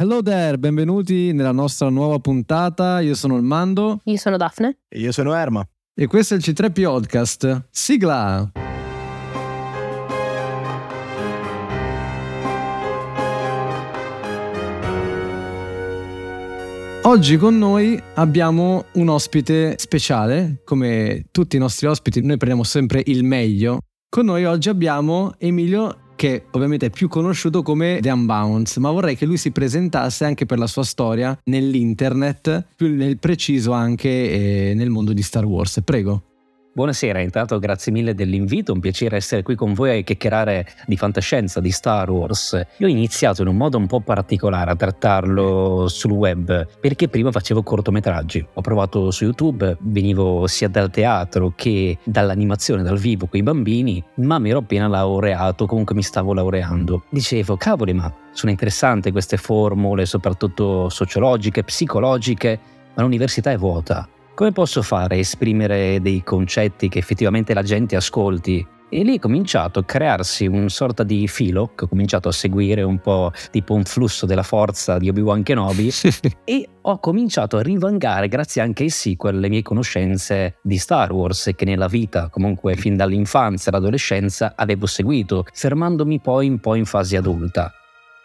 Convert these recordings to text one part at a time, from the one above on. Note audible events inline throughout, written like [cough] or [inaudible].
Hello there, benvenuti nella nostra nuova puntata. Io sono il Mando. Io sono Daphne. E io sono Erma. E questo è il C3 Podcast. Sigla! Oggi con noi abbiamo un ospite speciale, come tutti i nostri ospiti noi prendiamo sempre il meglio. Con noi oggi abbiamo Emilio che ovviamente è più conosciuto come The Unbounce, ma vorrei che lui si presentasse anche per la sua storia nell'internet, più nel preciso anche eh, nel mondo di Star Wars. Prego. Buonasera, intanto grazie mille dell'invito, un piacere essere qui con voi a chiacchierare di fantascienza, di Star Wars. Io ho iniziato in un modo un po' particolare a trattarlo sul web, perché prima facevo cortometraggi. Ho provato su YouTube, venivo sia dal teatro che dall'animazione dal vivo con i bambini, ma mi ero appena laureato, comunque mi stavo laureando. Dicevo, cavoli, ma sono interessanti queste formule, soprattutto sociologiche, psicologiche, ma l'università è vuota come posso fare a esprimere dei concetti che effettivamente la gente ascolti? E lì è cominciato a crearsi un sorta di filo che ho cominciato a seguire un po' tipo un flusso della forza di Obi-Wan Kenobi [laughs] e ho cominciato a rivangare grazie anche ai sequel le mie conoscenze di Star Wars che nella vita comunque fin dall'infanzia e all'adolescenza avevo seguito, fermandomi poi un po' in fase adulta.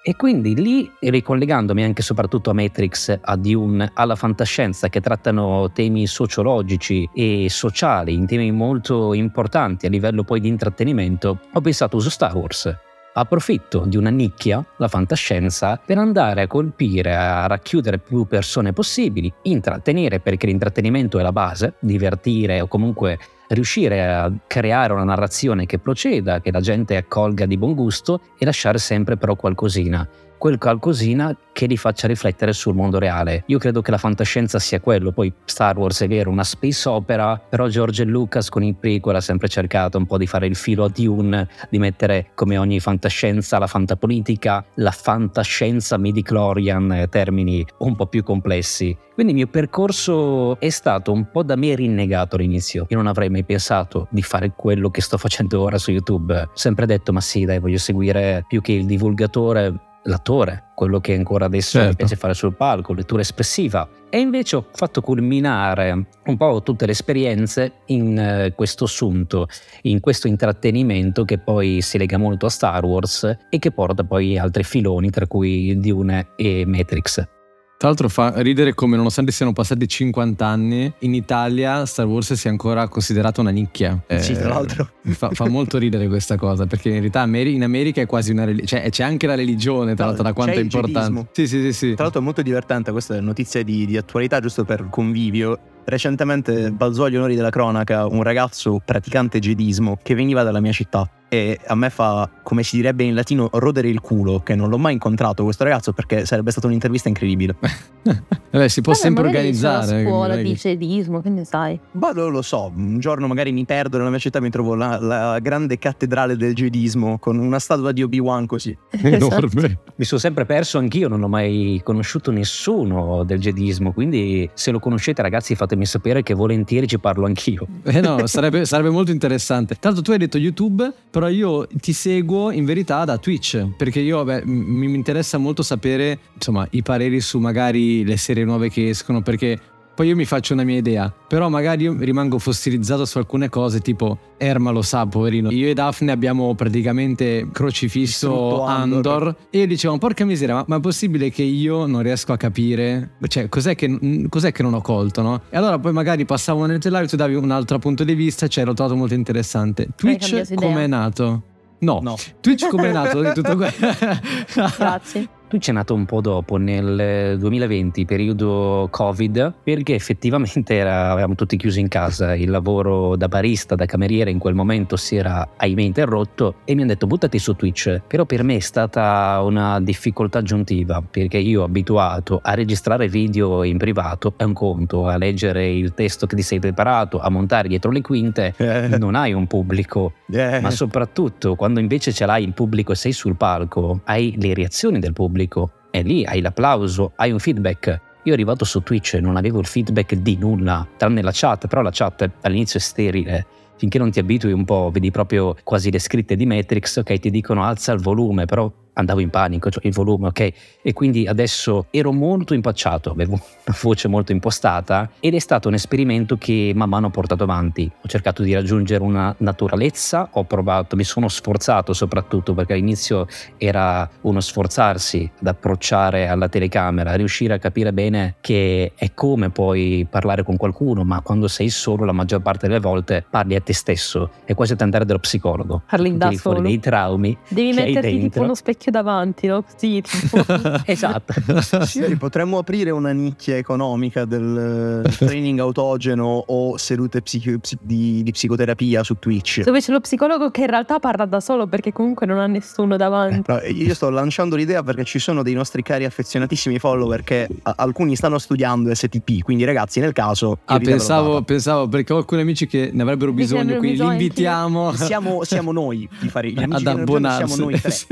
E quindi lì, ricollegandomi anche soprattutto a Matrix, a Dune, alla fantascienza che trattano temi sociologici e sociali, temi molto importanti a livello poi di intrattenimento, ho pensato uso Star Wars. Approfitto di una nicchia, la fantascienza, per andare a colpire, a racchiudere più persone possibili, intrattenere perché l'intrattenimento è la base, divertire o comunque riuscire a creare una narrazione che proceda, che la gente accolga di buon gusto e lasciare sempre però qualcosina quel qualcosina che li faccia riflettere sul mondo reale. Io credo che la fantascienza sia quello, poi Star Wars è vero, una space opera, però George Lucas con il prequel ha sempre cercato un po' di fare il filo a Dune, di mettere come ogni fantascienza la fantapolitica, la fantascienza midichlorian, eh, termini un po' più complessi. Quindi il mio percorso è stato un po' da me rinnegato all'inizio. Io non avrei mai pensato di fare quello che sto facendo ora su YouTube. Sempre detto, ma sì, dai, voglio seguire più che il divulgatore l'attore, quello che ancora adesso certo. mi piace fare sul palco, lettura espressiva. E invece ho fatto culminare un po' tutte le esperienze in uh, questo assunto, in questo intrattenimento che poi si lega molto a Star Wars e che porta poi altri filoni, tra cui Dune e Matrix. Tra l'altro fa ridere come nonostante siano passati 50 anni, in Italia Star Wars sia ancora considerata una nicchia. Eh, sì, tra l'altro. Fa, fa, molto ridere questa cosa, perché in realtà in America è quasi una religione, cioè c'è anche la religione, tra l'altro, da quanto è importante. Sì, sì, sì, sì. Tra l'altro è molto divertente, questa è notizia di, di attualità, giusto per convivio. Recentemente balzò agli onori della cronaca un ragazzo praticante jedismo che veniva dalla mia città e a me fa, come si direbbe in latino, rodere il culo, che non l'ho mai incontrato questo ragazzo perché sarebbe stata un'intervista incredibile. [laughs] Vabbè, si può Vabbè, sempre organizzare. Una scuola di cedismo, che ne sai? Ma non lo so, un giorno magari mi perdo nella mia città e mi trovo la, la, grande cattedrale del jedismo con una statua di Obi-Wan così. [laughs] Enorme. Esatto. Mi sono sempre perso anch'io, non ho mai conosciuto nessuno del jedismo, quindi se lo conoscete ragazzi fatemi sapere che volentieri ci parlo anch'io. Eh no, [laughs] sarebbe, sarebbe molto interessante. Tanto tu hai detto YouTube, però io ti seguo in verità da Twitch, perché io vabbè, mi interessa molto sapere insomma i pareri su magari le serie nuove che escono, perché poi io mi faccio una mia idea, però magari io rimango fossilizzato su alcune cose, tipo Erma lo sa, poverino. Io e Daphne abbiamo praticamente crocifisso Andor. Andor e io dicevo, porca miseria, ma, ma, è possibile che io non riesco a capire? Cioè, cos'è che, cos'è che non ho colto, no? E allora poi magari passavo nel live, tu davi un altro punto di vista, cioè l'ho trovato molto interessante. Twitch come è nato? No. no. Twitch come è nato? Tutto [laughs] [laughs] Grazie. Twitch è nato un po' dopo, nel 2020, periodo Covid, perché effettivamente era, eravamo tutti chiusi in casa, il lavoro da barista, da cameriere in quel momento si era ahimè interrotto e mi hanno detto buttati su Twitch, però per me è stata una difficoltà aggiuntiva perché io abituato a registrare video in privato è un conto, a leggere il testo che ti sei preparato, a montare dietro le quinte, eh. non hai un pubblico, eh. ma soprattutto quando invece ce l'hai il pubblico e sei sul palco, hai le reazioni del pubblico pubblico e lì hai l'applauso, hai un feedback. Io arrivato su Twitch e non avevo il feedback di nulla, tranne la chat, però la chat all'inizio è sterile. Finché non ti abitui un po', vedi proprio quasi le scritte di Matrix, ok, ti dicono alza il volume, però andavo in panico, cioè il volume, ok? E quindi adesso ero molto impacciato, avevo una voce molto impostata ed è stato un esperimento che man mano ho portato avanti. Ho cercato di raggiungere una naturalezza, ho provato, mi sono sforzato soprattutto perché all'inizio era uno sforzarsi ad approcciare alla telecamera, riuscire a capire bene che è come puoi parlare con qualcuno, ma quando sei solo la maggior parte delle volte parli a te stesso, è quasi tentare dello psicologo. Parli da Tiri fuori solo. dei traumi. Devi metterti tipo uno specchio davanti, no? Così, tipo. [laughs] Esatto. Sì, potremmo aprire una nicchia economica del eh, [laughs] training autogeno o sedute psichi- psi- di, di psicoterapia su Twitch. Dove c'è lo psicologo che in realtà parla da solo perché comunque non ha nessuno davanti. Però Io sto lanciando l'idea perché ci sono dei nostri cari affezionatissimi follower che a- alcuni stanno studiando STP, quindi ragazzi nel caso... Ah, pensavo, pensavo perché ho alcuni amici che ne avrebbero bisogno, quindi li invitiamo Siamo, siamo noi i fare gli [laughs] amici ad abbonarsi. siamo noi tre. Sì.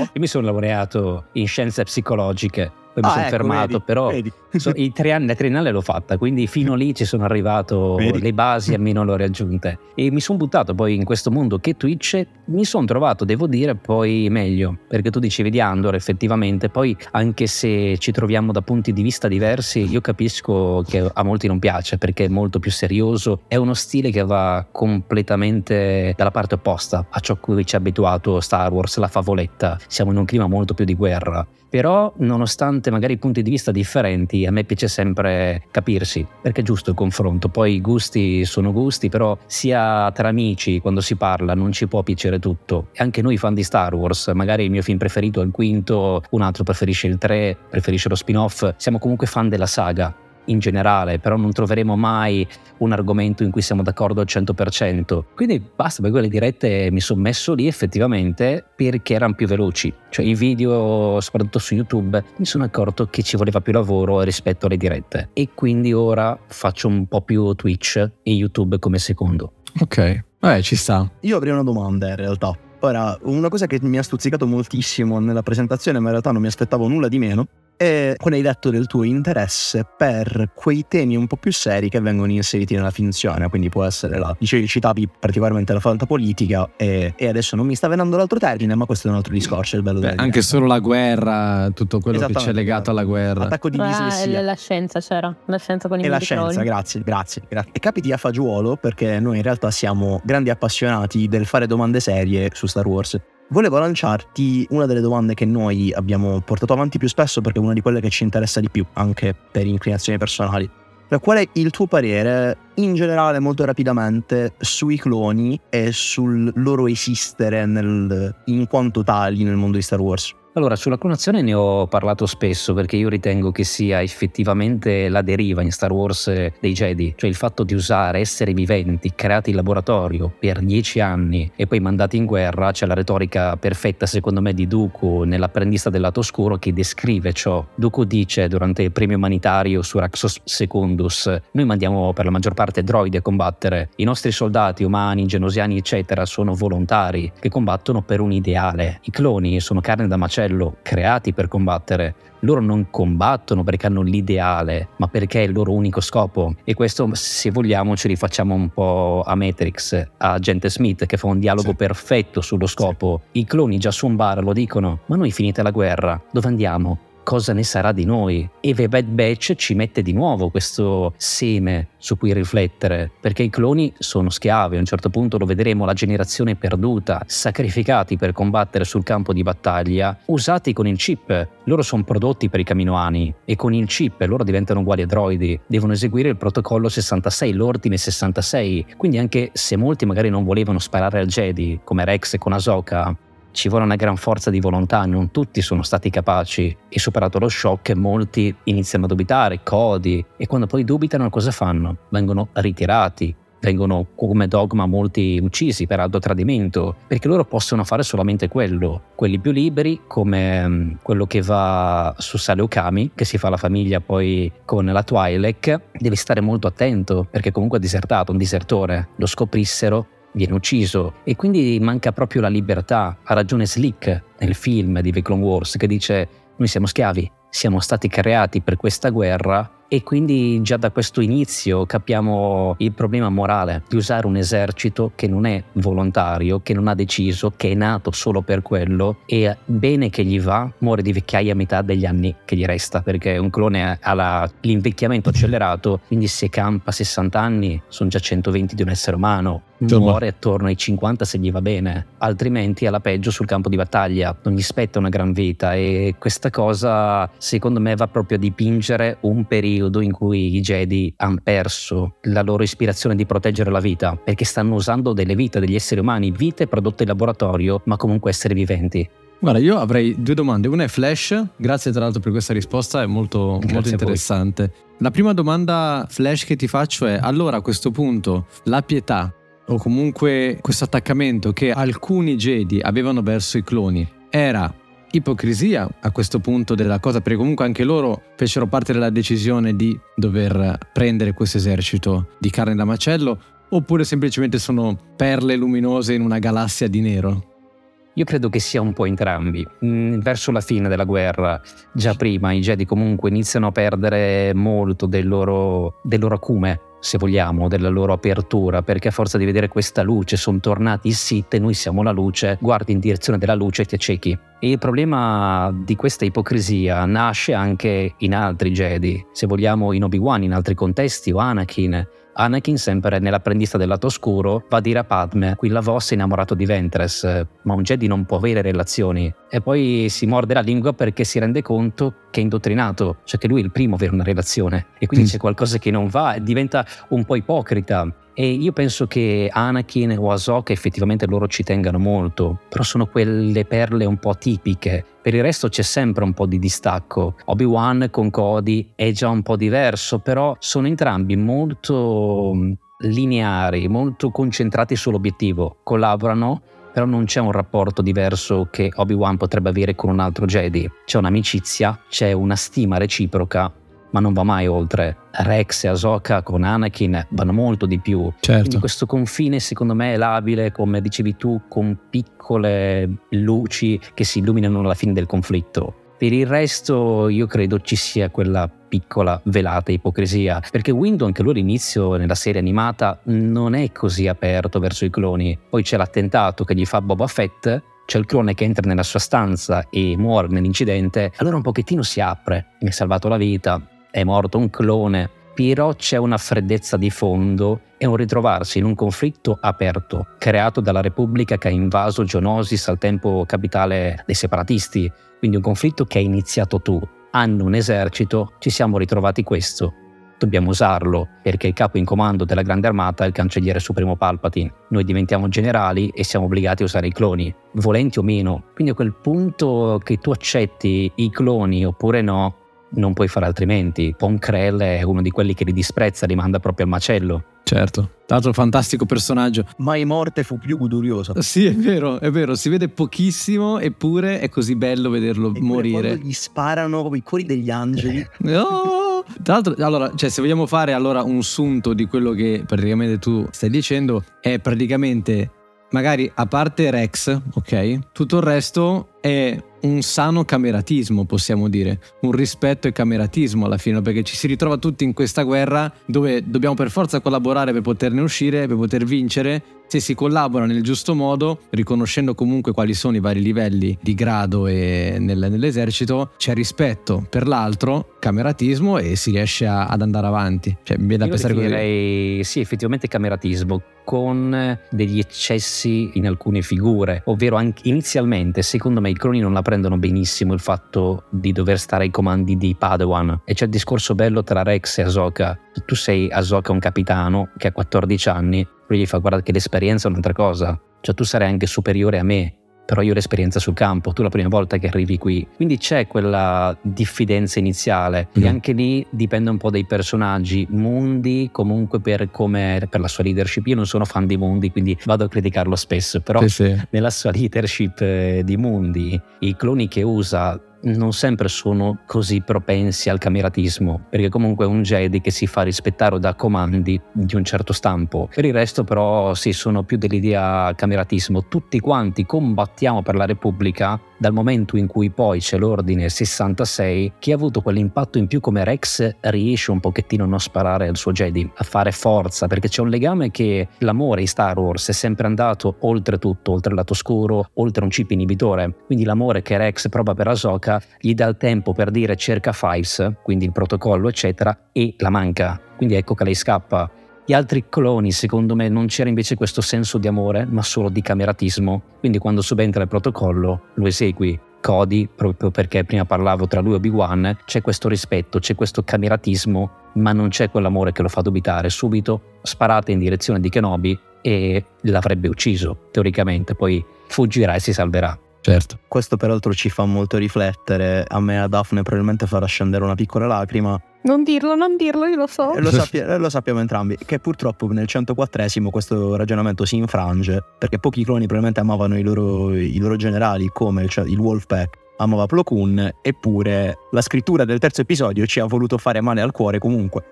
Io mi sono laureato in scienze psicologiche, poi mi Ah, sono ecco, fermato, vedi, però vedi. so- [laughs] i tre anni, la triennale l'ho fatta, quindi fino lì ci sono arrivato, Vedi. le basi almeno le ho raggiunte. E mi sono buttato poi in questo mondo che Twitch, mi sono trovato, devo dire, poi meglio, perché tu dicevi di Andor effettivamente, poi anche se ci troviamo da punti di vista diversi, io capisco che a molti non piace perché è molto più serioso, è uno stile che va completamente dalla parte opposta a ciò a cui ci ha abituato Star Wars, la favoletta, siamo in un clima molto più di guerra. Però, nonostante magari punti di vista differenti, a me piace sempre capirsi, perché è giusto il confronto. Poi i gusti sono gusti, però sia tra amici, quando si parla, non ci può piacere tutto. E anche noi fan di Star Wars, magari il mio film preferito è il quinto, un altro preferisce il 3, preferisce lo spin-off, siamo comunque fan della saga in generale, però non troveremo mai un argomento in cui siamo d'accordo al 100%. Quindi basta, per quelle dirette mi sono messo lì effettivamente perché erano più veloci. Cioè i video, soprattutto su YouTube, mi sono accorto che ci voleva più lavoro rispetto alle dirette. E quindi ora faccio un po' più Twitch e YouTube come secondo. Ok, vabbè, ci sta. io avrei una domanda in realtà. Ora, una cosa che mi ha stuzzicato moltissimo nella presentazione, ma in realtà non mi aspettavo nulla di meno, è quando hai detto del tuo interesse per quei temi un po' più seri che vengono inseriti nella finzione. Quindi può essere la. Dicevi, citavi particolarmente la fantapolitica, e, e adesso non mi sta venendo l'altro termine, ma questo è un altro discorso. È il bello Beh, della anche diretta. solo la guerra, tutto quello che c'è legato alla guerra. Attacco di dislessia. e la scienza c'era, la scienza con i E la scienza, grazie, grazie, grazie. E capiti a fagiolo perché noi in realtà siamo grandi appassionati del fare domande serie su Star Wars. Volevo lanciarti una delle domande che noi abbiamo portato avanti più spesso perché è una di quelle che ci interessa di più, anche per inclinazioni personali. Cioè, Qual è il tuo parere in generale, molto rapidamente, sui cloni e sul loro esistere nel- in quanto tali nel mondo di Star Wars? Allora, sulla clonazione ne ho parlato spesso perché io ritengo che sia effettivamente la deriva in Star Wars eh, dei Jedi, cioè il fatto di usare esseri viventi creati in laboratorio per dieci anni e poi mandati in guerra, c'è la retorica perfetta secondo me di Dooku nell'apprendista del lato oscuro che descrive ciò. Dooku dice durante il premio umanitario su Raxos Secundus, noi mandiamo per la maggior parte droidi a combattere, i nostri soldati umani, genosiani eccetera sono volontari che combattono per un ideale, i cloni sono carne da macello, creati per combattere, loro non combattono perché hanno l'ideale, ma perché è il loro unico scopo. E questo, se vogliamo, ci rifacciamo un po' a Matrix, a Agente Smith, che fa un dialogo Sì. perfetto sullo scopo. I cloni già su un bar lo dicono: Ma noi finita la guerra, dove andiamo? Cosa ne sarà di noi? E The Bad Batch ci mette di nuovo questo seme su cui riflettere, perché i cloni sono schiavi, a un certo punto lo vedremo, la generazione perduta, sacrificati per combattere sul campo di battaglia, usati con il chip. Loro sono prodotti per i caminoani e con il chip loro diventano uguali a droidi, devono eseguire il protocollo 66, l'ordine 66. Quindi anche se molti magari non volevano sparare al Jedi, come Rex con Ahsoka, ci vuole una gran forza di volontà, non tutti sono stati capaci. E superato lo shock molti iniziano a dubitare, codi e quando poi dubitano cosa fanno? Vengono ritirati, vengono come dogma molti uccisi per alto tradimento, perché loro possono fare solamente quello, quelli più liberi come mm, quello che va su Sale Okami, che si fa la famiglia poi con la Twi'lek, devi stare molto attento perché comunque è disertato, un disertore, lo scoprissero viene ucciso e quindi manca proprio la libertà. Ha ragione Slick nel film di The Clone Wars che dice noi siamo schiavi, siamo stati creati per questa guerra E quindi già da questo inizio capiamo il problema morale di usare un esercito che non è volontario, che non ha deciso, che è nato solo per quello e bene che gli va, muore di vecchiaia a metà degli anni che gli resta, perché un clone ha la, l'invecchiamento accelerato, quindi se campa 60 anni sono già 120 di un essere umano, muore attorno ai 50 se gli va bene, altrimenti alla peggio sul campo di battaglia, non gli spetta una gran vita e questa cosa secondo me va proprio a dipingere un periodo in cui i Jedi hanno perso la loro ispirazione di proteggere la vita, perché stanno usando delle vite degli esseri umani, vite prodotte in laboratorio, ma comunque esseri viventi. Guarda, io avrei due domande. Una è Flash, grazie tra l'altro per questa risposta, è molto, molto interessante. La prima domanda Flash che ti faccio è, allora a questo punto la pietà o comunque questo attaccamento che alcuni Jedi avevano verso i cloni era ipocrisia a questo punto della cosa, perché comunque anche loro fecero parte della decisione di dover prendere questo esercito di carne da macello, oppure semplicemente sono perle luminose in una galassia di nero? Io credo che sia un po' entrambi. Mm, verso la fine della guerra, già prima, i Jedi comunque iniziano a perdere molto del loro, del loro acume, se vogliamo, della loro apertura, perché a forza di vedere questa luce sono tornati i Sith e noi siamo la luce, guardi in direzione della luce e ti accechi. E il problema di questa ipocrisia nasce anche in altri Jedi, se vogliamo in Obi-Wan, in altri contesti, o Anakin. Anakin, sempre nell'apprendista del lato oscuro, va a dire a Padme: Qui la Voss è innamorato di Ventress, ma un Jedi non può avere relazioni. E poi si morde la lingua perché si rende conto che è indottrinato, cioè che lui è il primo a avere una relazione. E quindi Mm. c'è qualcosa che non va e diventa un po' ipocrita. E io penso che Anakin o Ahsoka effettivamente loro ci tengano molto, però sono quelle perle un po' tipiche. Per il resto c'è sempre un po' di distacco. Obi-Wan con Cody è già un po' diverso, però sono entrambi molto mm, lineari, molto concentrati sull'obiettivo. Collaborano, però non c'è un rapporto diverso che Obi-Wan potrebbe avere con un altro Jedi. C'è un'amicizia, c'è una stima reciproca, ma non va mai oltre. Rex e Ahsoka con Anakin vanno molto di più. Quindi Certo. questo confine secondo me è labile, come dicevi tu, con piccole luci che si illuminano alla fine del conflitto. Per il resto io credo ci sia quella piccola velata ipocrisia, perché Windu anche lui all'inizio nella serie animata non è così aperto verso i cloni. Poi c'è l'attentato che gli fa Boba Fett, c'è il clone che entra nella sua stanza e muore nell'incidente, allora un pochettino si apre, mi ha salvato la vita, è morto un clone, però c'è una freddezza di fondo e un ritrovarsi in un conflitto aperto, creato dalla Repubblica che ha invaso Geonosis al tempo capitale dei separatisti, quindi un conflitto che hai iniziato tu. Hanno un esercito, ci siamo ritrovati questo. Dobbiamo usarlo perché il capo in comando della Grande Armata è il cancelliere supremo Palpatine. Noi diventiamo generali e siamo obbligati a usare i cloni, volenti o meno. Quindi a quel punto che tu accetti i cloni oppure no, non puoi fare altrimenti. Pon Krell è uno di quelli che li disprezza, li manda proprio al macello. Certo. Tra l'altro fantastico personaggio. Mai morte fu più goduriosa. Sì, è vero, è vero, si vede pochissimo eppure è così bello vederlo E morire. quando gli sparano i cuori degli angeli. [laughs] Oh! Tra l'altro, allora, cioè, se vogliamo fare allora un sunto di quello che praticamente tu stai dicendo, è praticamente magari a parte Rex, ok? Tutto il resto è un sano cameratismo, possiamo dire, un rispetto e cameratismo alla fine, perché ci si ritrova tutti in questa guerra dove dobbiamo per forza collaborare per poterne uscire, per poter vincere. Se si collabora nel giusto modo, riconoscendo comunque quali sono i vari livelli di grado e nel- nell'esercito, c'è rispetto per l'altro, cameratismo e si riesce a- ad andare avanti. Cioè, mi viene da pensare così. definirei, sì, effettivamente cameratismo, con degli eccessi in alcune figure, ovvero inizialmente, secondo me, i cloni non la prendono benissimo il fatto di dover stare ai comandi di Padawan. E c'è il discorso bello tra Rex e Ahsoka. Tu sei Ahsoka un capitano che ha 14 anni, lui gli fa guarda che l'esperienza è un'altra cosa, cioè tu sarai anche superiore a me, però io ho l'esperienza sul campo, tu la prima volta che arrivi qui. Quindi c'è quella diffidenza iniziale Mm. e anche lì dipende un po' dai personaggi. Mundi comunque per, come, per la sua leadership, io non sono fan di Mundi quindi vado a criticarlo spesso, però Sì, sì. nella sua leadership eh, di Mundi, i cloni che usa non sempre sono così propensi al cameratismo, perché comunque è un Jedi che si fa rispettare da comandi di un certo stampo. Per il resto però sì, sono più dell'idea cameratismo. Tutti quanti combattiamo per la Repubblica dal momento in cui poi c'è l'ordine 66 che ha avuto quell'impatto in più come Rex riesce un pochettino a non sparare al suo Jedi, a fare forza, perché c'è un legame che l'amore in Star Wars è sempre andato oltre tutto, oltre il lato scuro, oltre un chip inibitore. Quindi l'amore che Rex prova per Ahsoka gli dà il tempo per dire cerca Fives, quindi il protocollo eccetera, e la manca. Quindi ecco che lei scappa. Gli altri cloni, secondo me, non c'era invece questo senso di amore, ma solo di cameratismo. Quindi quando subentra il protocollo, lo esegui. Cody, proprio perché prima parlavo tra lui e Obi-Wan, c'è questo rispetto, c'è questo cameratismo, ma non c'è quell'amore che lo fa dubitare. Subito sparate in direzione di Kenobi e l'avrebbe ucciso, teoricamente. Poi fuggirà e si salverà. Certo. Questo peraltro ci fa molto riflettere. A me e a Daphne probabilmente farà scendere una piccola lacrima. Non dirlo, non dirlo, io lo so. E lo, sappia- lo sappiamo entrambi. Che purtroppo nel 104esimo questo ragionamento si infrange. Perché pochi cloni probabilmente amavano i loro, i loro generali, come cioè, il Wolfpack amava Plo Koon, eppure la scrittura del terzo episodio ci ha voluto fare male al cuore comunque.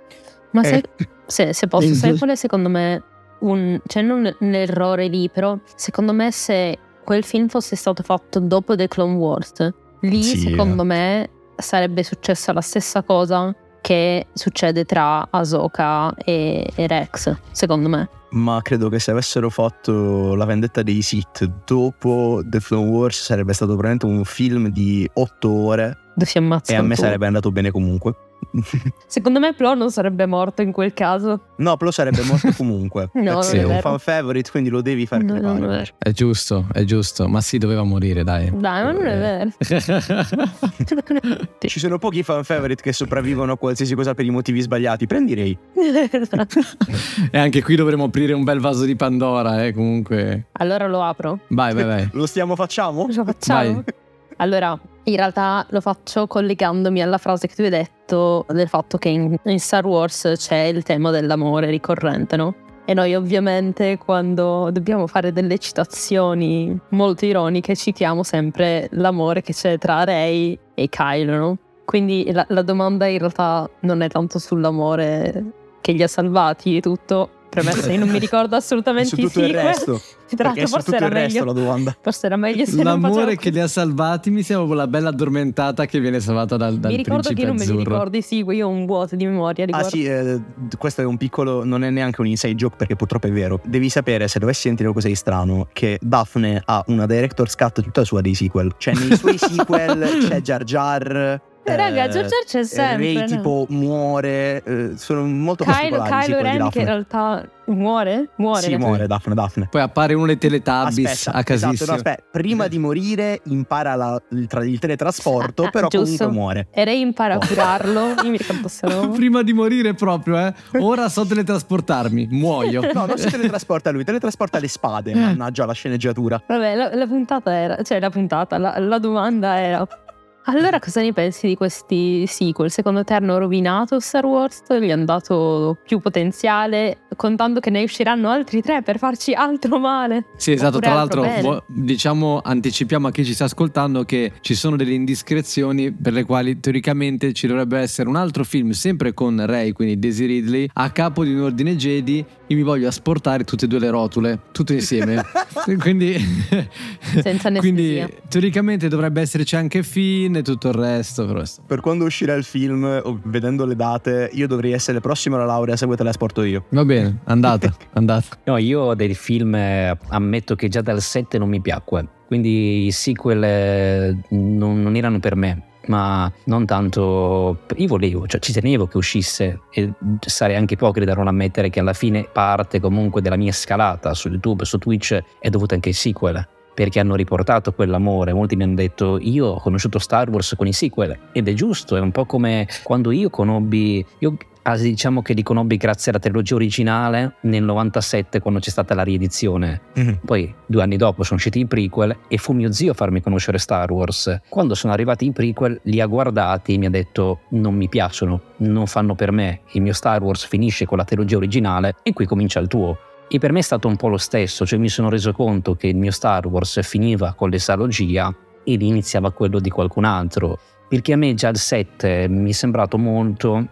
Ma Eh. se, se, se posso, sai qual è secondo me un, c'è non un errore lì, però secondo me se quel film fosse stato fatto dopo The Clone Wars, lì Sì, secondo me sarebbe successa la stessa cosa che succede tra Ahsoka e, e Rex, secondo me. Ma credo che se avessero fatto la vendetta dei Sith dopo The Clone Wars sarebbe stato probabilmente un film di otto ore Dove si e ammazzano a me tutti. sarebbe andato bene comunque. [laughs] Secondo me Plo non sarebbe morto in quel caso. no, Plo sarebbe morto [laughs] comunque. No, non Perché è è un fan favorite, quindi lo devi far No, crepare. è. È giusto, è giusto. Ma sì, doveva morire, dai. Dai, ma non è vero. [laughs] Ci sono pochi fan favorite che sopravvivono a qualsiasi cosa per i motivi sbagliati. Prendi Ray. e anche qui dovremo aprire un bel vaso di Pandora, eh, comunque. allora lo apro. Vai, vai, vai. Lo stiamo facciamo? Lo facciamo? Vai. Allora, in realtà lo faccio collegandomi alla frase che tu hai detto del fatto che in, in Star Wars c'è il tema dell'amore ricorrente, no? E noi ovviamente quando dobbiamo fare delle citazioni molto ironiche citiamo sempre l'amore che c'è tra Rey e Kylo, no? Quindi la, la domanda in realtà non è tanto sull'amore che li ha salvati e tutto, premesso io non mi ricordo assolutamente Su i tutto il sequel. resto. [laughs] Tra l'altro forse tutto era il resto meglio la domanda. Forse era meglio se L'amore che li ha salvati mi sembra quella bella addormentata che viene salvata dal, dal Mi ricordo che io non me li azzurro. ricordi, sì, io ho un vuoto di memoria. Ah Riguardo. sì, eh, questo è un piccolo, non è neanche un inside joke perché purtroppo è vero. Devi sapere, se dovessi sentire qualcosa di strano, che Daphne ha una director's cut tutta sua dei sequel. Cioè nei suoi [laughs] sequel c'è Jar Jar. Eh, raga, Jar c'è eh, sempre, Rey no? tipo muore, eh, sono molto Kylo, particolari Kylo Ren che in realtà muore? Muore. Sì, muore Daphne, Daphne. Poi appare uno dei Teletubbies Aspetta, a casissimo. esatto, no, aspetta, prima di morire impara la- il, tra- il teletrasporto, Ah, però giusto. comunque muore. E Rey impara a Oh. curarlo. [laughs] Io mi ricordo solo. [laughs] Prima di morire proprio, eh. Ora so teletrasportarmi, muoio. No, non si teletrasporta lui, teletrasporta le spade, mannaggia la sceneggiatura. Vabbè, la, la puntata era. Cioè, la puntata, la, la domanda era. Allora, cosa ne pensi di questi sequel? Secondo te hanno rovinato Star Wars? Gli hanno dato più potenziale, contando che ne usciranno altri tre per farci altro male? Sì, esatto. Oppure Tra altro l'altro, diciamo, anticipiamo a chi ci sta ascoltando che ci sono delle indiscrezioni per le quali teoricamente ci dovrebbe essere un altro film, sempre con Ray, quindi Daisy Ridley, a capo di un ordine Jedi. Io mi voglio asportare tutte e due le rotule, tutte insieme. [laughs] quindi, Senza [laughs] quindi anestesia. teoricamente dovrebbe esserci anche Finn e tutto il resto. Però Per quando uscirà il film, vedendo le date, io dovrei essere prossimo alla laurea, se vuoi te la sporto io. Va bene, andata, [laughs] andata. No, io del film eh, ammetto che già dal 7 non mi piacque, quindi i sequel eh, non, non erano per me. Ma non tanto. Io volevo, cioè ci tenevo che uscisse e sarei anche ipocrita non ammettere che alla fine parte comunque della mia scalata su YouTube su Twitch è dovuta anche ai sequel. Perché hanno riportato quell'amore. Molti mi hanno detto: Io ho conosciuto Star Wars con i sequel. Ed è giusto, è un po' come quando io conobbi. Io diciamo che li conobbi grazie alla trilogia originale nel 97 quando c'è stata la riedizione. Poi due anni dopo sono usciti i prequel e fu mio zio a farmi conoscere Star Wars. Quando sono arrivati i prequel li ha guardati e mi ha detto non mi piacciono, non fanno per me. Il mio Star Wars finisce con la trilogia originale e qui comincia il tuo. E per me è stato un po' lo stesso, cioè mi sono reso conto che il mio Star Wars finiva con l'esalogia ed iniziava quello di qualcun altro. Perché a me già il 7 mi è sembrato molto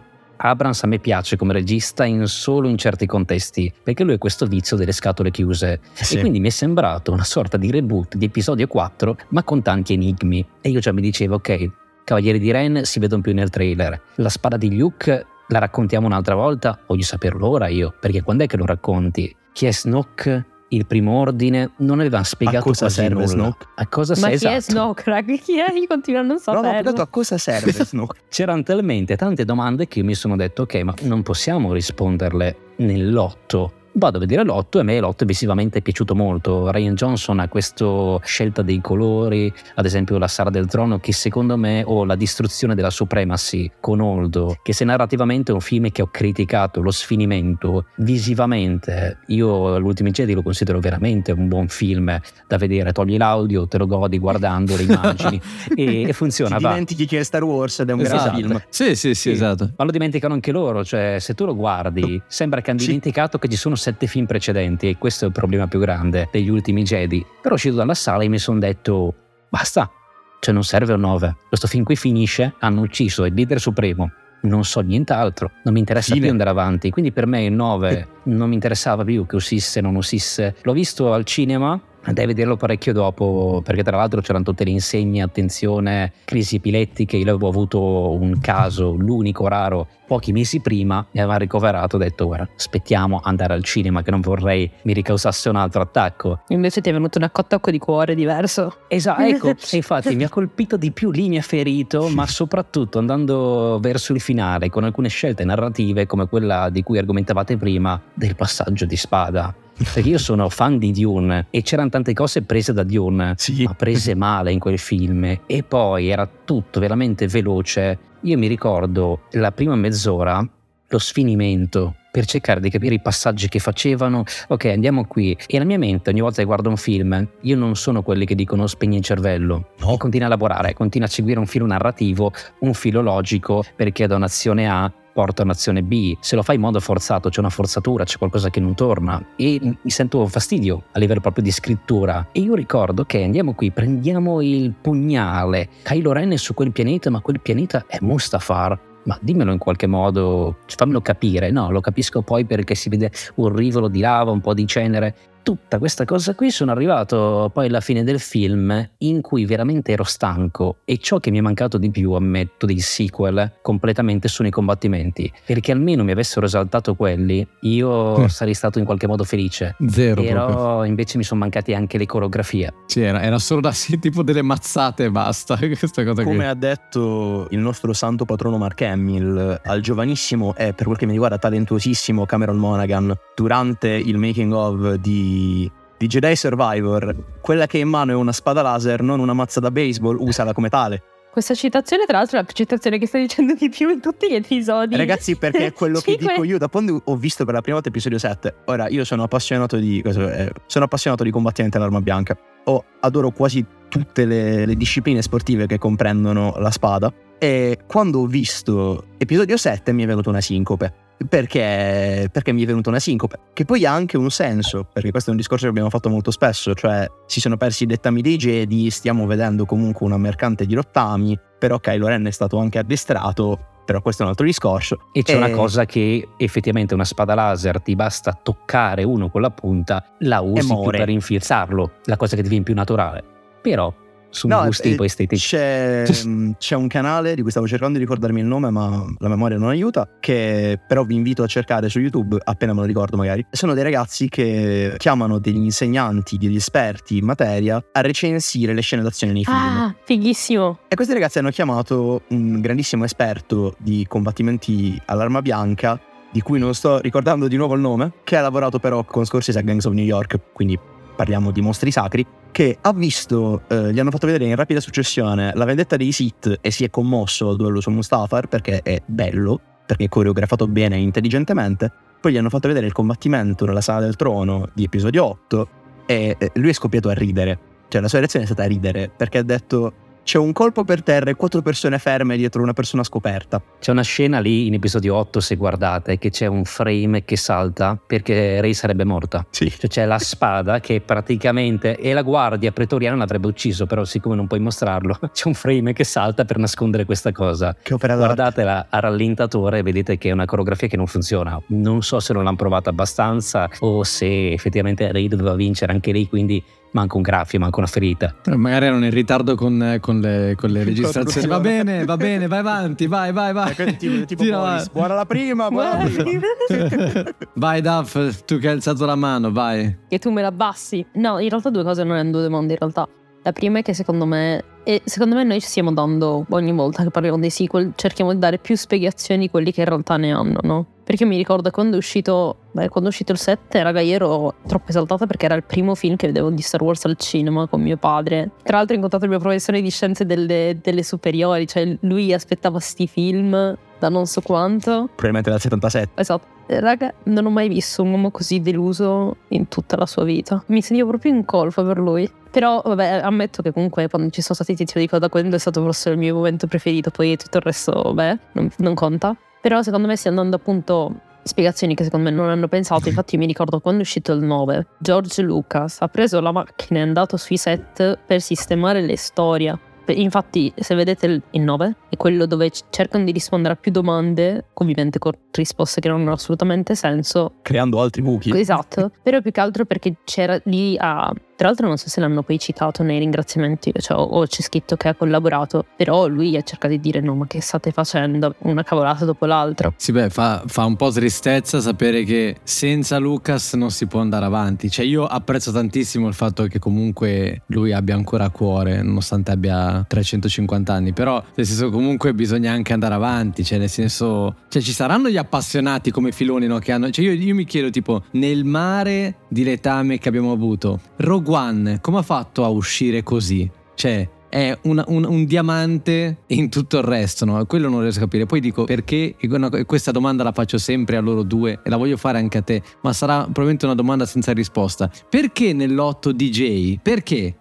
Abrams a me piace come regista in solo in certi contesti, perché lui ha questo vizio delle scatole chiuse. Sì. E quindi mi è sembrato una sorta di reboot di episodio 4, ma con tanti enigmi. E io già mi dicevo, ok, Cavalieri di Ren si vedono più nel trailer. La spada di Luke la raccontiamo un'altra volta? Voglio saperlo ora io, perché quando è che lo racconti? Chi è Snoke? il primo ordine non aveva spiegato a cosa serve. Snoke. A cosa Ma chi esatto. è Snoke? [laughs] Chi è? Io continuo a non saperlo. No, no, detto a cosa serve [laughs] Snoke. C'erano talmente tante domande che io mi sono detto ok, ma non possiamo risponderle nell'otto Vado a vedere l'otto e a me l'otto visivamente è piaciuto molto. Ryan Johnson ha questa scelta dei colori, ad esempio la Sara del Trono, che secondo me, o la distruzione della Supremacy con Oldo, che se narrativamente è un film che ho criticato, lo sfinimento, visivamente, io l'Ultimi Jedi lo considero veramente un buon film da vedere. Togli l'audio, te lo godi guardando le immagini [laughs] e, e, funziona. Ti va. dimentichi che è Star Wars ed è un esatto. gran film. Sì, sì, sì, sì, esatto. Ma lo dimenticano anche loro, cioè se tu lo guardi, sembra che hanno sì. dimenticato che ci sono sette film precedenti e questo è il problema più grande degli ultimi Jedi. Però uscito dalla sala e mi sono detto basta, cioè non serve un 9. Questo film qui finisce, hanno ucciso il leader supremo. Non so nient'altro, non mi interessa Fine. più andare avanti. Quindi per me il 9 non mi interessava più che uscisse o non uscisse. L'ho visto al cinema Andai a vederlo parecchio dopo, perché tra l'altro c'erano tutte le insegne, attenzione, crisi epilettiche. Io avevo avuto un caso, l'unico raro, pochi mesi prima, mi aveva ricoverato. Ho detto, guarda, aspettiamo andare al cinema, che non vorrei mi ricausasse un altro attacco. Invece ti è venuto un accotto di cuore diverso. Esatto, ecco, [laughs] e infatti mi ha colpito di più lì, mi ha ferito, ma soprattutto andando verso il finale, con alcune scelte narrative, come quella di cui argomentavate prima, del passaggio di spada perché io sono fan di Dune e c'erano tante cose prese da Dune, sì. ma prese male in quel film e poi era tutto veramente veloce. Io mi ricordo la prima mezz'ora, lo sfinimento per cercare di capire i passaggi che facevano. Ok, andiamo qui. E la mia mente, ogni volta che guardo un film, io non sono quelli che dicono spegni il cervello. No. Continua a lavorare, continua a seguire un filo narrativo, un filo logico, perché da un'azione A porta un'azione B, se lo fai in modo forzato c'è una forzatura, c'è qualcosa che non torna e mi sento fastidio a livello proprio di scrittura. E io ricordo che andiamo qui, prendiamo il pugnale, Kylo Ren è su quel pianeta, ma quel pianeta è Mustafar. Ma dimmelo in qualche modo, fammelo capire. No, lo capisco poi perché si vede un rivolo di lava, un po' di cenere tutta questa cosa qui sono arrivato poi alla fine del film in cui veramente ero stanco e ciò che mi è mancato di più, ammetto, del sequel completamente sono i combattimenti. Perché almeno mi avessero esaltato quelli, io mm. sarei stato in qualche modo felice. Zero. Però proprio. invece mi sono mancati anche le coreografie. Sì, era, era solo da [laughs] sì, tipo delle mazzate e basta. [laughs] Questa cosa Come qui. ha detto il nostro santo patrono Mark Hamill al giovanissimo e per quel che mi riguarda talentuosissimo Cameron Monaghan durante il making of di di, Jedi Survivor, quella che in mano è una spada laser, non una mazza da baseball, usala come tale. Questa citazione, tra l'altro, è la citazione che stai dicendo di più in tutti gli episodi. Ragazzi, perché è quello che dico io da quando ho visto per la prima volta episodio 7. Ora, io sono appassionato di. Eh, sono appassionato di combattimento all'arma bianca. Oh, adoro quasi tutte le, le discipline sportive che comprendono la spada. E quando ho visto episodio 7 mi è venuta una sincope perché, perché, mi è venuta una sincope, che poi ha anche un senso, perché questo è un discorso che abbiamo fatto molto spesso, cioè si sono persi i dettami dei Jedi, stiamo vedendo comunque una mercante di rottami, però Kylo Ren è stato anche addestrato, però questo è un altro discorso. E c'è e... una cosa che effettivamente una spada laser ti basta toccare uno con la punta, la usi per infilzarlo, la cosa che diviene più naturale. Però su no, gusti eh, poi estetici. C'è, mm, c'è, un canale di cui stavo cercando di ricordarmi il nome, ma la memoria non aiuta. Che però vi invito a cercare su YouTube, appena me lo ricordo magari. Sono dei ragazzi che chiamano degli insegnanti, degli esperti in materia a recensire le scene d'azione nei film. Ah, fighissimo. E questi ragazzi hanno chiamato un grandissimo esperto di combattimenti all'arma bianca di cui non sto ricordando di nuovo il nome, che ha lavorato però con Scorsese a Gangs of New York, quindi parliamo di mostri sacri, che ha visto, eh, gli hanno fatto vedere in rapida successione la vendetta dei Sith e si è commosso al duello su Mustafar perché è bello, perché è coreografato bene e intelligentemente. Poi gli hanno fatto vedere il combattimento nella sala del trono di episodio 8 e lui è scoppiato a ridere. Cioè la sua reazione è stata a ridere perché ha detto c'è un colpo per terra e quattro persone ferme dietro una persona scoperta. C'è una scena lì in episodio 8, se guardate, che c'è un frame che salta perché Rey sarebbe morta. Sì. Cioè c'è la spada che praticamente e la guardia pretoriana l'avrebbe ucciso, però siccome non puoi mostrarlo, [laughs] c'è un frame che salta per nascondere questa cosa. Che opera d'arte. Guardatela a rallentatore e vedete che è una coreografia che non funziona. Non so se non l'hanno provata abbastanza o se effettivamente Rey doveva vincere anche lei, quindi manca un graffio, manca una ferita. Eh, Magari erano in ritardo con, con le, con le [laughs] registrazioni. Va bene, va bene, vai avanti, vai, vai, vai. Tipo, tipo Boris, buona la prima, buona la prima. [laughs] Vai Duff, tu che hai alzato la mano, vai. che tu me la abbassi. No, in realtà due cose non erano due domande in realtà. La prima è che secondo me, e secondo me noi ci stiamo dando, ogni volta che parliamo dei sequel, cerchiamo di dare più spiegazioni di quelli che in realtà ne hanno, no? Perché mi ricordo quando è uscito, beh, quando è uscito il 7, raga, io ero troppo esaltata perché era il primo film che vedevo di Star Wars al cinema con mio padre. Tra l'altro ho incontrato il mio professore di scienze delle, delle superiori, cioè lui aspettava sti film da non so quanto. Probabilmente dal 77. Esatto. Eh, Raga, non ho mai visto un uomo così deluso in tutta la sua vita. Mi sentivo proprio in colpa per lui. Però, vabbè, ammetto che comunque quando ci sono stati i titoli di coda, quello è stato forse il mio momento preferito. Poi tutto il resto, vabbè, non, non conta. Però secondo me stiamo dando appunto spiegazioni che secondo me non hanno pensato. [laughs] Infatti mi ricordo quando è uscito il 9, George Lucas ha preso la macchina e è andato sui set per sistemare le storie. Infatti, se vedete il il 9, è quello dove cercano di rispondere a più domande, ovviamente con risposte che non hanno assolutamente senso. Creando altri buchi. Esatto, però più che altro perché c'era lì a... Tra l'altro non so se l'hanno poi citato nei ringraziamenti, cioè, o- c'è scritto che ha collaborato, però lui ha cercato di dire no, ma che state facendo? Una cavolata dopo l'altra. Sì, beh, fa, fa un po' tristezza sapere che senza Lucas non si può andare avanti. Cioè, io apprezzo tantissimo il fatto che comunque lui abbia ancora cuore, nonostante abbia 350 anni. Però, nel senso, comunque bisogna anche andare avanti. Cioè, nel senso, cioè, ci saranno gli appassionati come Filoni, no? Che hanno. Cioè, io, io mi chiedo, tipo, nel mare di letame che abbiamo avuto, One, come ha fatto a uscire così? Cioè, è un, un- un diamante in tutto il resto, no? Quello non riesco a capire. Poi dico perché, e questa domanda la faccio sempre a loro due e la voglio fare anche a te, ma sarà probabilmente una domanda senza risposta. Perché nell'otto DJ? Perché?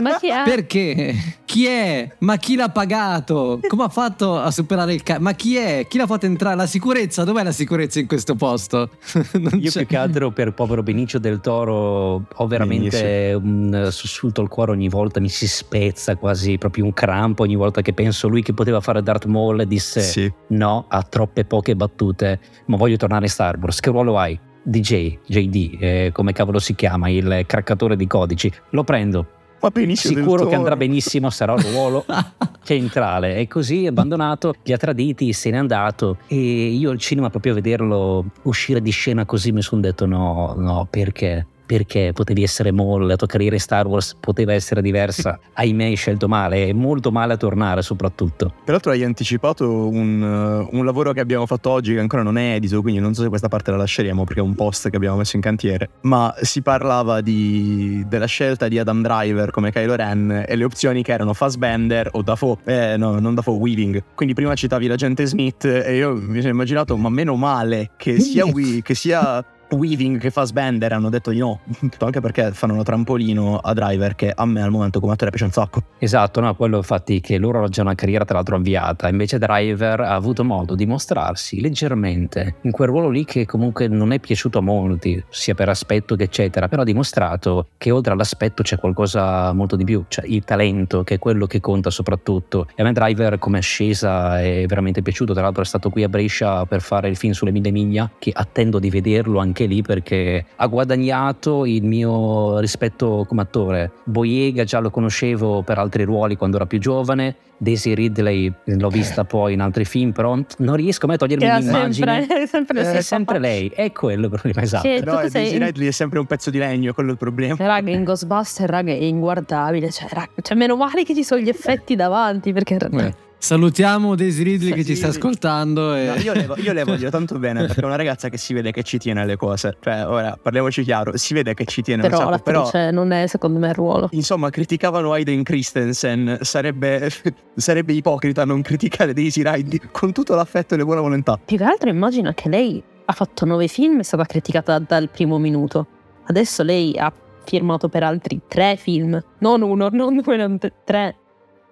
Ma chi è? Perché? Chi è? Ma chi l'ha pagato? Come ha fatto a superare il ca- Ma chi è? Chi l'ha fatto entrare? La sicurezza? Dov'è la sicurezza in questo posto? [laughs] Non Io c'è. più che altro per povero Benicio del Toro ho veramente un sussulto al cuore ogni volta, mi si spezza quasi proprio un crampo ogni volta che penso lui che poteva fare Darth Maul e disse Sì. no, ha troppe poche battute, ma voglio tornare in Star Wars, che ruolo hai? DJ, JD, eh, come cavolo si chiama, il craccatore di codici, lo prendo, Ma benissimo. sicuro che andrà benissimo, sarà un ruolo [laughs] centrale e così abbandonato, li ha traditi, se n'è andato e io al cinema proprio a vederlo uscire di scena così mi sono detto no, no, perché? Perché potevi essere Maul, la tua carriera in Star Wars poteva essere diversa, [laughs] ahimè hai scelto male e molto male a tornare soprattutto. Peraltro hai anticipato un, uh, un lavoro che abbiamo fatto oggi che ancora non è edito, quindi non so se questa parte la lasceremo perché è un post che abbiamo messo in cantiere. Ma si parlava di- della scelta di Adam Driver come Kylo Ren e le opzioni che erano Fassbender o Dafoe. Eh, no, non Dafoe, Weaving. Quindi prima citavi l'agente Smith e io mi sono immaginato, ma meno male che sia, We- che sia Weaving che Fassbender hanno detto di no. Anche perché fanno uno trampolino a Driver che a me al momento come attore piace un sacco. Esatto, no, quello infatti che loro hanno già una carriera tra l'altro avviata, invece Driver ha avuto modo di mostrarsi leggermente in quel ruolo lì che comunque non è piaciuto a molti, sia per aspetto che eccetera, però ha dimostrato che oltre all'aspetto c'è qualcosa molto di più, cioè il talento che è quello che conta soprattutto. E a me Driver come ascesa è veramente piaciuto, tra l'altro è stato qui a Brescia per fare il film sulle mille miglia, che attendo di vederlo anche lì perché ha guadagnato il mio rispetto come attore. Boyega già lo conoscevo per altri ruoli quando era più giovane, Daisy Ridley l'ho vista poi in altri film, però non riesco mai a togliermi Era l'immagine. sempre, sempre Eh, sempre lei, è quello il problema esatto. Sì. No, tu e sei- Daisy Ridley è sempre un pezzo di legno, quello è il problema. Raga, in Ghostbuster, raga, è inguardabile. Cioè, raga, cioè, meno male che ci sono gli effetti davanti. Perché Eh, Salutiamo Daisy Ridley Sì, che ci sì. sta ascoltando. E... No, io, le, io le voglio [laughs] tanto bene perché è una ragazza che si vede che ci tiene alle cose. Cioè, ora parliamoci chiaro, si vede che ci tiene un però sacco. Però, non è, secondo me, il ruolo. insomma, criticavano Aiden Christensen. Sarebbe, [laughs] sarebbe ipocrita non criticare Daisy Ridley con tutto l'affetto e le buone volontà. Più che altro immagino che lei ha fatto nove film e è stata criticata dal primo minuto. Adesso lei ha firmato per altri tre film. Non uno, non due, non tre.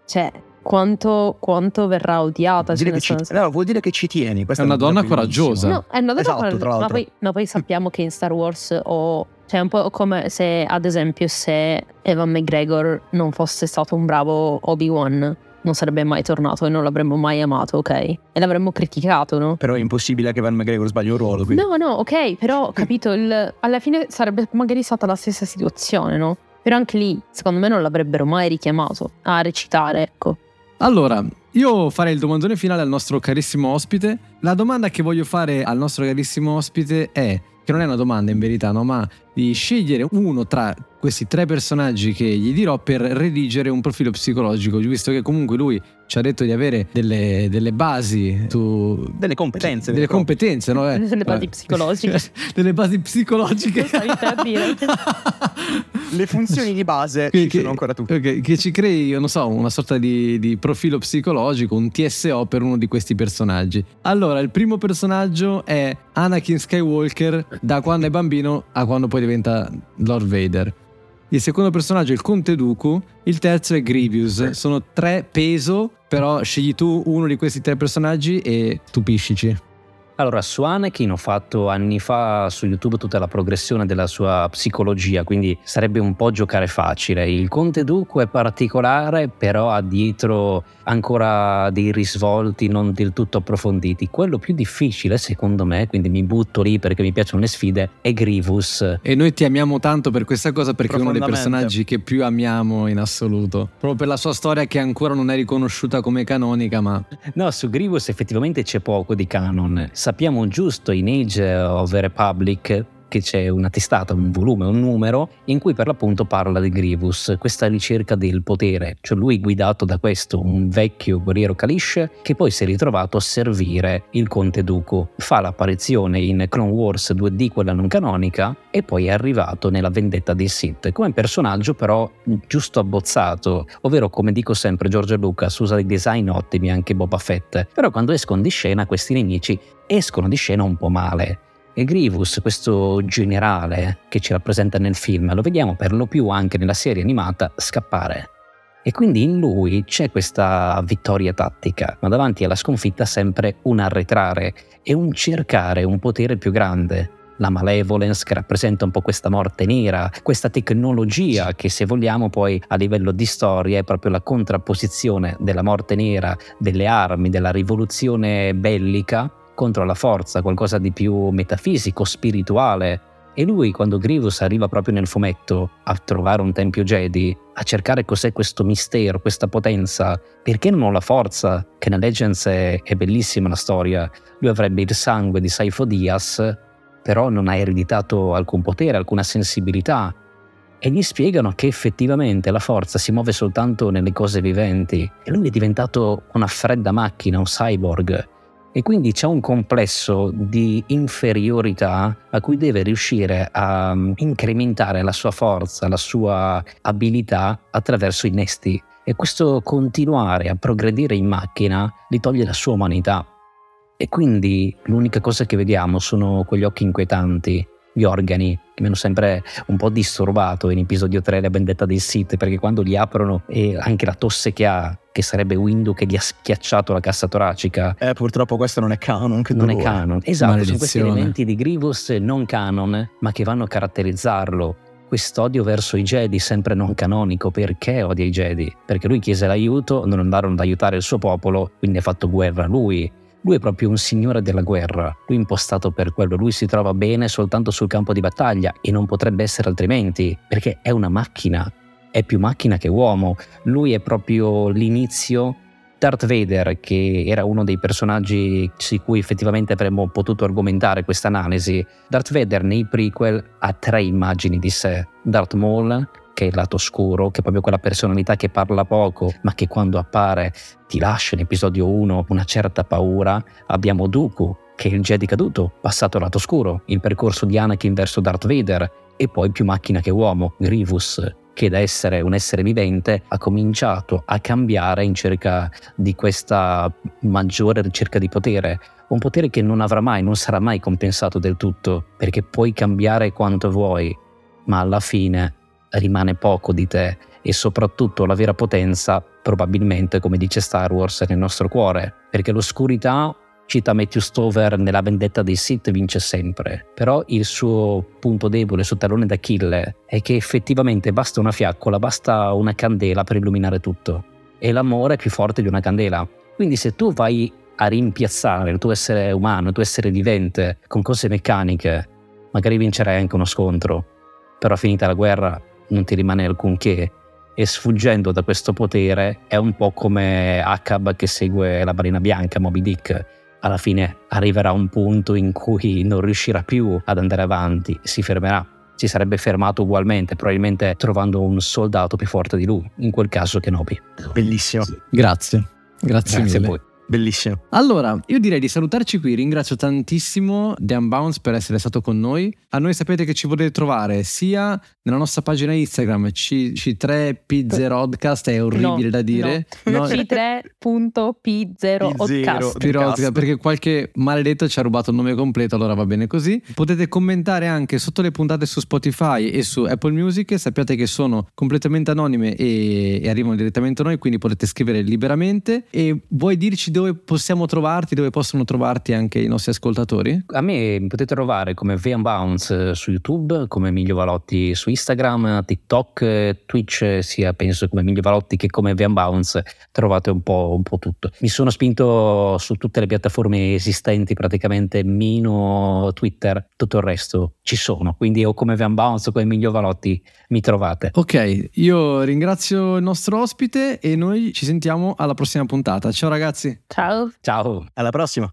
cioè, quanto, quanto verrà odiata. Vuol dire, cioè, ci, no, vuol dire che ci tieni. questa È una cosa donna coraggiosa. No, è una donna Esatto, coraggiosa, ma poi, no, poi sappiamo che in Star Wars o cioè è un po' come se ad esempio se Evan McGregor non fosse stato un bravo Obi-Wan non sarebbe mai tornato e non l'avremmo mai amato, ok? E l'avremmo criticato, no? Però è impossibile che Van McGregor sbagli un ruolo. quindi- No, no, ok, però [laughs] capito, il- alla fine sarebbe magari stata la stessa situazione, no? Però anche lì, secondo me, non l'avrebbero mai richiamato a recitare, ecco. Allora, io farei il domandone finale al nostro carissimo ospite. La domanda che voglio fare al nostro carissimo ospite è, che non è una domanda in verità, no, ma di scegliere uno tra questi tre personaggi che gli dirò per redigere un profilo psicologico, visto che comunque lui ci ha detto di avere delle, delle basi su... Delle competenze. Delle e competenze, no? Eh, Delle basi eh, psicologiche. [laughs] delle basi psicologiche. Lo stavi per dire. [laughs] Le funzioni di base Che- ci che- sono ancora tutte. ok, che ci crei, non so, una sorta di, di profilo psicologico, un TSO per uno di questi personaggi. Allora, il primo personaggio è Anakin Skywalker da quando è bambino a quando poi diventa Lord Vader. Il secondo personaggio è il Conte Dooku, il terzo è Grievous. Sono tre peso, però scegli tu uno di questi tre personaggi e stupiscici. Allora, su Anakin ho fatto anni fa su YouTube tutta la progressione della sua psicologia, quindi sarebbe un po' giocare facile. Il Conte Dooku è particolare, però ha dietro ancora dei risvolti non del tutto approfonditi. Quello più difficile, secondo me, quindi mi butto lì perché mi piacciono le sfide, è Grievous. E noi ti amiamo tanto per questa cosa perché è uno dei personaggi che più amiamo in assoluto. Proprio per la sua storia che ancora non è riconosciuta come canonica, ma No, su Grievous effettivamente c'è poco di canon. Sappiamo giusto in Age of the Republic che c'è una testata, un volume, un numero in cui per l'appunto parla di Grievous, questa ricerca del potere, cioè lui guidato da questo, un vecchio guerriero Kalish che poi si è ritrovato a servire il conte Dooku. Fa l'apparizione in Clone Wars 2D, quella non canonica, e poi è arrivato nella vendetta dei Sith, come personaggio però giusto abbozzato, ovvero come dico sempre George Lucas usa dei design ottimi anche Boba Fett, però quando escono di scena questi nemici escono di scena un po' male. E Grievous, questo generale che ci rappresenta nel film, lo vediamo per lo più anche nella serie animata scappare. E quindi in lui c'è questa vittoria tattica, ma davanti alla sconfitta sempre un arretrare e un cercare un potere più grande. La malevolence che rappresenta un po' questa morte nera, questa tecnologia che se vogliamo poi a livello di storia è proprio la contrapposizione della morte nera, delle armi, della rivoluzione bellica contro la forza, qualcosa di più metafisico, spirituale. E lui, quando Grievous arriva proprio nel fumetto a trovare un tempio Jedi, a cercare cos'è questo mistero, questa potenza, perché non ho la forza? Che nella Legends è, è bellissima la storia. Lui avrebbe il sangue di Saifo Diaz, però non ha ereditato alcun potere, alcuna sensibilità. E gli spiegano che effettivamente la forza si muove soltanto nelle cose viventi. E lui è diventato una fredda macchina, un cyborg. E quindi c'è un complesso di inferiorità a cui deve riuscire a mm, incrementare la sua forza, la sua abilità attraverso i nesti. E questo continuare a progredire in macchina gli toglie la sua umanità. E quindi l'unica cosa che vediamo sono quegli occhi inquietanti, gli organi, che mi hanno sempre un po' disturbato in episodio 3 la vendetta dei Sith, perché quando li aprono e anche la tosse che ha, che sarebbe Windu che gli ha schiacciato la cassa toracica, Eh, purtroppo questo non è canon. Che non è canon. Esatto, sono questi elementi di Grievous non canon, ma che vanno a caratterizzarlo. Quest'odio verso i Jedi sempre non canonico. Perché odia i Jedi? Perché lui chiese l'aiuto, non andarono ad aiutare il suo popolo, quindi ha fatto guerra lui. Lui è proprio un signore della guerra, lui è impostato per quello, lui si trova bene soltanto sul campo di battaglia e non potrebbe essere altrimenti, perché è una macchina, è più macchina che uomo, lui è proprio l'inizio Darth Vader, che era uno dei personaggi su cui effettivamente avremmo potuto argomentare questa analisi, Darth Vader nei prequel ha tre immagini di sé. Darth Maul, che è il lato oscuro, che è proprio quella personalità che parla poco, ma che quando appare ti lascia in episodio 1 una certa paura. Abbiamo Dooku, che è il Jedi caduto, passato al lato oscuro, il percorso di Anakin verso Darth Vader, e poi più macchina che uomo, Grievous, che da essere un essere vivente ha cominciato a cambiare in cerca di questa maggiore ricerca di potere. Un potere che non avrà mai, non sarà mai compensato del tutto, perché puoi cambiare quanto vuoi, ma alla fine rimane poco di te e soprattutto la vera potenza probabilmente come dice Star Wars nel nostro cuore perché l'oscurità cita Matthew Stover nella vendetta dei Sith vince sempre. Però il suo punto debole, il suo tallone d'Achille è che effettivamente basta una fiaccola basta una candela per illuminare tutto. E l'amore è più forte di una candela. Quindi se tu vai a rimpiazzare il tuo essere umano, il tuo essere vivente con cose meccaniche magari vincerai anche uno scontro. Però finita la guerra non ti rimane alcunché e sfuggendo da questo potere è un po' come Akab che segue la balena bianca, Moby Dick. Alla fine arriverà un punto in cui non riuscirà più ad andare avanti, si fermerà. Si sarebbe fermato ugualmente, probabilmente trovando un soldato più forte di lui, in quel caso Kenobi. Bellissimo. Grazie. Grazie, Grazie mille. a voi. Bellissimo. Allora, io direi di salutarci qui. Ringrazio tantissimo The Unbounce per essere stato con noi. A noi sapete che ci potete trovare sia nella nostra pagina Instagram C- C3P0podcast, è orribile No, da dire. no. No, [laughs] C3.P0 podcast. Pirotica, perché qualche maledetto ci ha rubato il nome completo, allora va bene così. Potete commentare anche sotto le puntate su Spotify e su Apple Music. Sappiate che sono completamente anonime e, e arrivano direttamente a noi, quindi potete scrivere liberamente. E vuoi dirci dove possiamo trovarti, dove possono trovarti anche i nostri ascoltatori? A me mi potete trovare come Van Bounce su YouTube, come Emilio Valotti su Instagram, TikTok, eh, Twitch, eh, sia penso come Emilio Valotti che come Van Bounce. Trovate un po', un po' tutto. Mi sono spinto su tutte le piattaforme esistenti, praticamente meno Twitter, tutto il resto ci sono. Quindi o come Van Bounce o come Emilio Valotti mi trovate. Ok, io ringrazio il nostro ospite e noi ci sentiamo alla prossima puntata. Ciao ragazzi! Ciao. Ciao! Alla prossima.